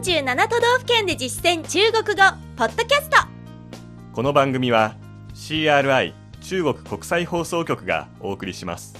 47都道府県で実践中国語ポッドキャスト。この番組は CRI 中国国際放送局がお送りします。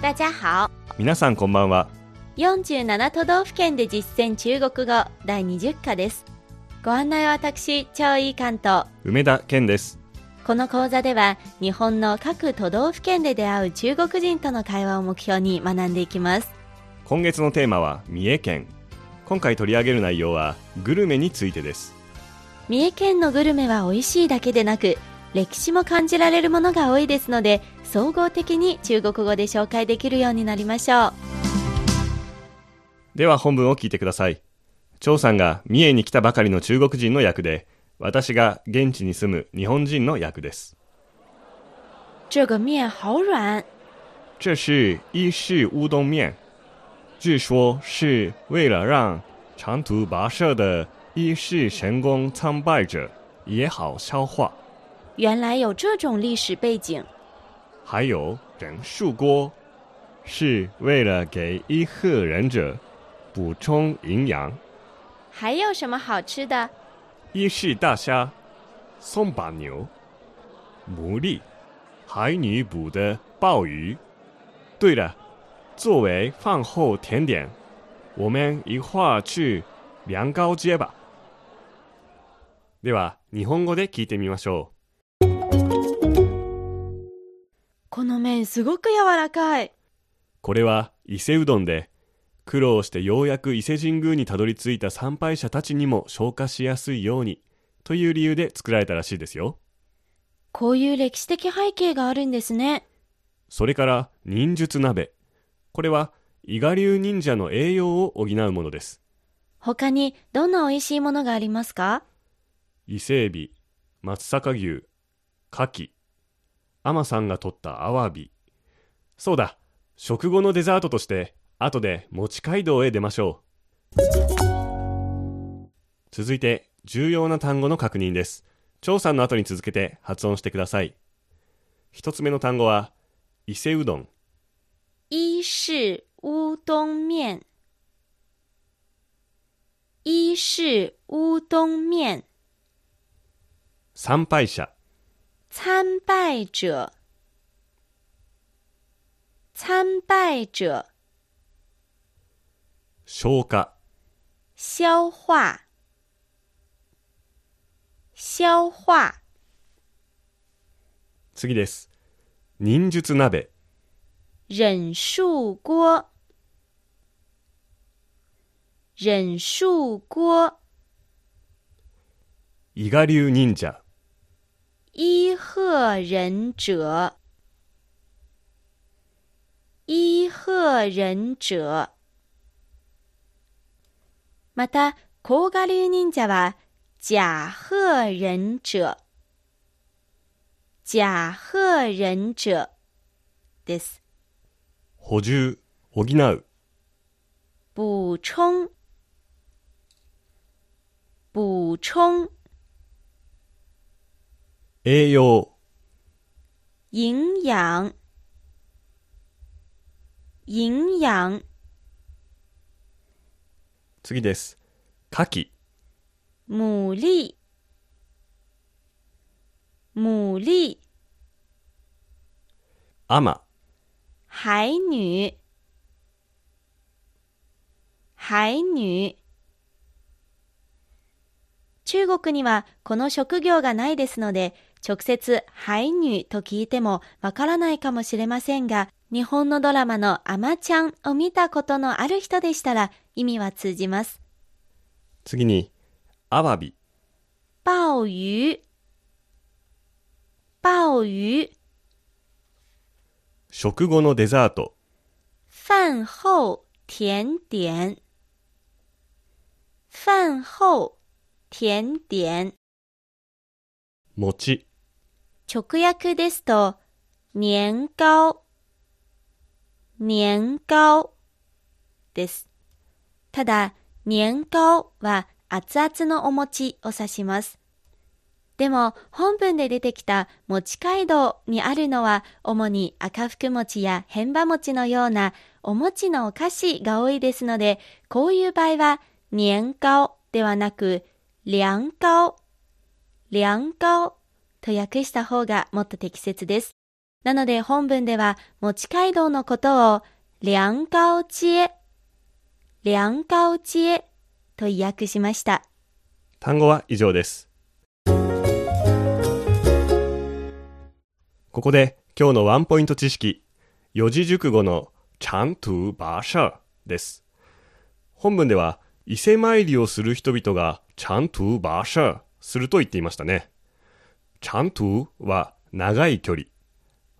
大家好。皆さんこんばんは。47都道府県で実践中国語第20課です。ご案内は私超いい関東梅田健ですこの講座では日本の各都道府県で出会う中国人との会話を目標に学んでいきます。今月のテーマは三重県。今回取り上げる内容はグルメについてです。三重県のグルメは美味しいだけでなく歴史も感じられるものが多いですので総合的に中国語で紹介できるようになりましょう。では本文を聞いてください。張さんが三重に来たばかりの中国人の役で私が現地に住む日本人の役です。这个面好软。这是伊式乌冬面。据说是为了让长途跋涉的伊势神功参拜者也好消化。原来有这种历史背景。还有人数锅。是为了给伊贺忍者补充营养。还有什么好吃的？伊势大虾松把牛。牡蛎海女捕的鲍鱼。对了作为饭后甜点我们一块儿去凉糕街吧。では日本語で聞いてみましょこの麺すごく柔らかい。うこれは伊勢うどんで苦労してようやく伊勢神宮にたどり着いた参拝者たちにも消化しやすいようにという理由で作られたらしいですよ。こういう歴史的背景があるんですね。それから忍術鍋。これは伊賀流忍者の栄養を補うものです。他にどんな美味しいものがありますか？伊勢エビ松阪牛牡蠣。海さんが取ったアワビ。そうだ食後のデザートとして後で餅街道へ出ましょう。続いて重要な単語の確認です。張さんの後に続けて発音してください。一つ目の単語は伊勢うどん。伊式乌冬面。伊式乌冬面。参拝者。参拝者。参拝者消化。消化。消化。次です。忍術鍋。忍术锅忍术锅伊賀流忍者。伊贺忍者。伊贺忍者また、甲賀流忍者は、甲贺忍者、甲贺忍者。です。補充補う。補充、補充、栄養。營養、營養、次です。牡蠣牡蛎、牡蛎、海海女、海女。中国にはこの職業がないですので、直接海女と聞いてもわからないかもしれませんが、日本のドラマのアマちゃんを見たことのある人でしたら意味は通じます。次にアワビ。鲍魚、鲍魚、食後のデザート。飯後甜點、飯後甜點。餅。直訳ですと、年糕、年糕です。ただ、年糕は熱々のお餅を指します。でも本文で出てきた餅街道にあるのは主に赤福餅や変馬餅のようなお餅のお菓子が多いですので、こういう場合は年糕ではなく凉糕、凉糕と訳した方がもっと適切です。なので本文では餅街道のことを凉糕街、涼糕街と訳しました。単語は以上です。ここで今日のワンポイント知識、四字熟語のちゃんとバーシャーです。本文では伊勢参りをする人々がちゃんとバーシャーすると言っていましたね。ちゃんとは長い距離、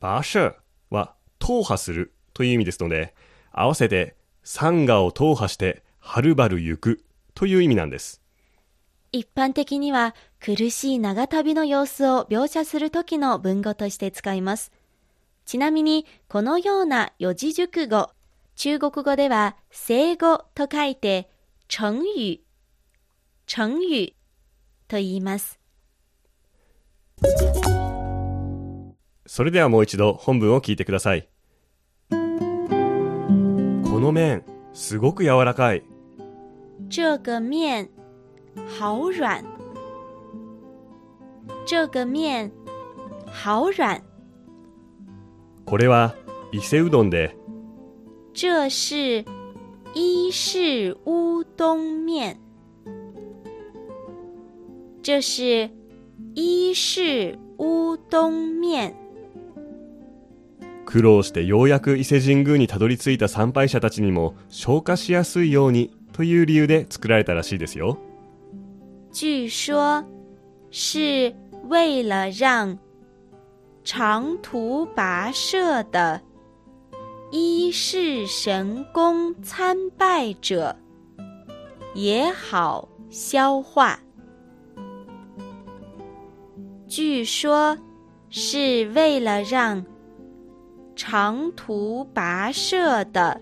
バーシャーは踏破するという意味ですので、合わせて山河を踏破してはるばる行くという意味なんです。一般的には苦しい長旅の様子を描写する時の文語として使います。ちなみに、このような四字熟語、中国語では生語と書いて、成語、成語と言います。それではもう一度本文を聞いてください。この麺、すごく柔らかい。这个面好软。这个面好软。これは伊勢うどんで。这是伊势乌冬面。这是伊势乌冬面。苦労してようやく伊勢神宮にたどり着いた参拝者たちにも消化しやすいようにという理由で作られたらしいですよ。据说，是为了让长途跋涉的伊势神宫参拜者也好消化。据说，是为了让长途跋涉的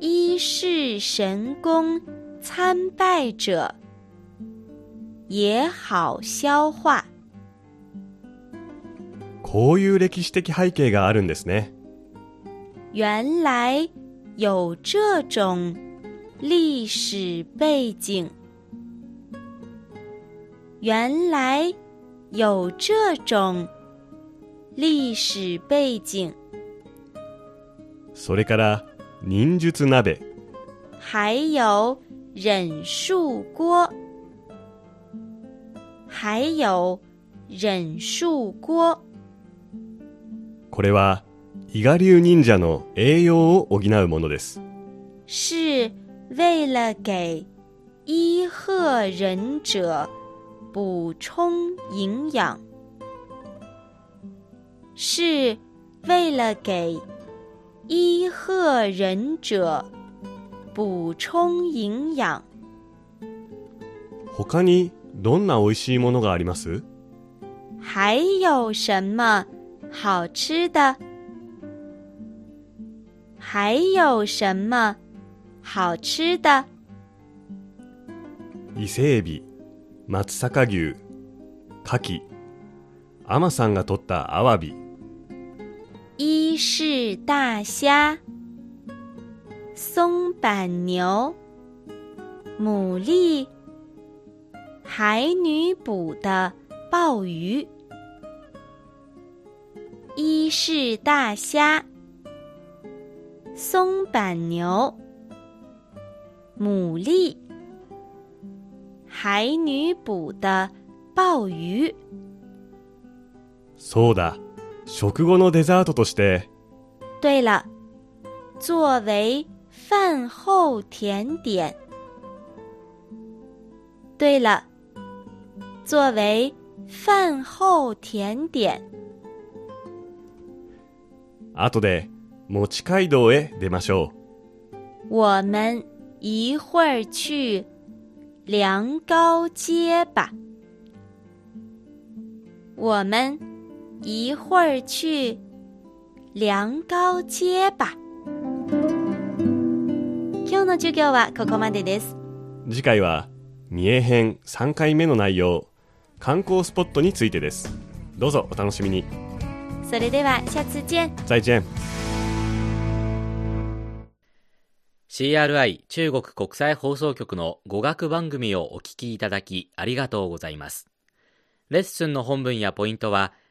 伊势神宫参拜者。也好消化。こういう歴史的背景があるんですね。原来有这种历史背景。原来有这种历史背景。それから忍術鍋。还有忍术锅。还有忍術锅。これは伊賀流忍者の栄養を補うものです。是为了给伊贺忍者补充营养。是为了给伊贺忍者补充营养。他にどんな美味しいものがあります？还有什么好吃的？还有什么好吃的？伊勢エビ、松阪牛、牡蠣、アマさんが取ったアワビ。伊勢大虾、松板牛、牡蛎。海女捕的鲍鱼，伊势大虾，松板牛，牡蛎，海女捕的鲍鱼。そうだ、 食後のデザートとして。对了，作为饭后甜点。对了。作为饭后甜点。後で餅街道へ出ましょう。我们一会儿去凉糕街吧。我们一会儿去凉糕街吧。今日の授業はここまでです。次回は三重編3回目の内容観光スポットについてです。どうぞお楽しみに。それでは下次见再见。CRI 中国国際放送局の語学番組をお聞きいただきありがとうございます。レッスンの本文やポイントは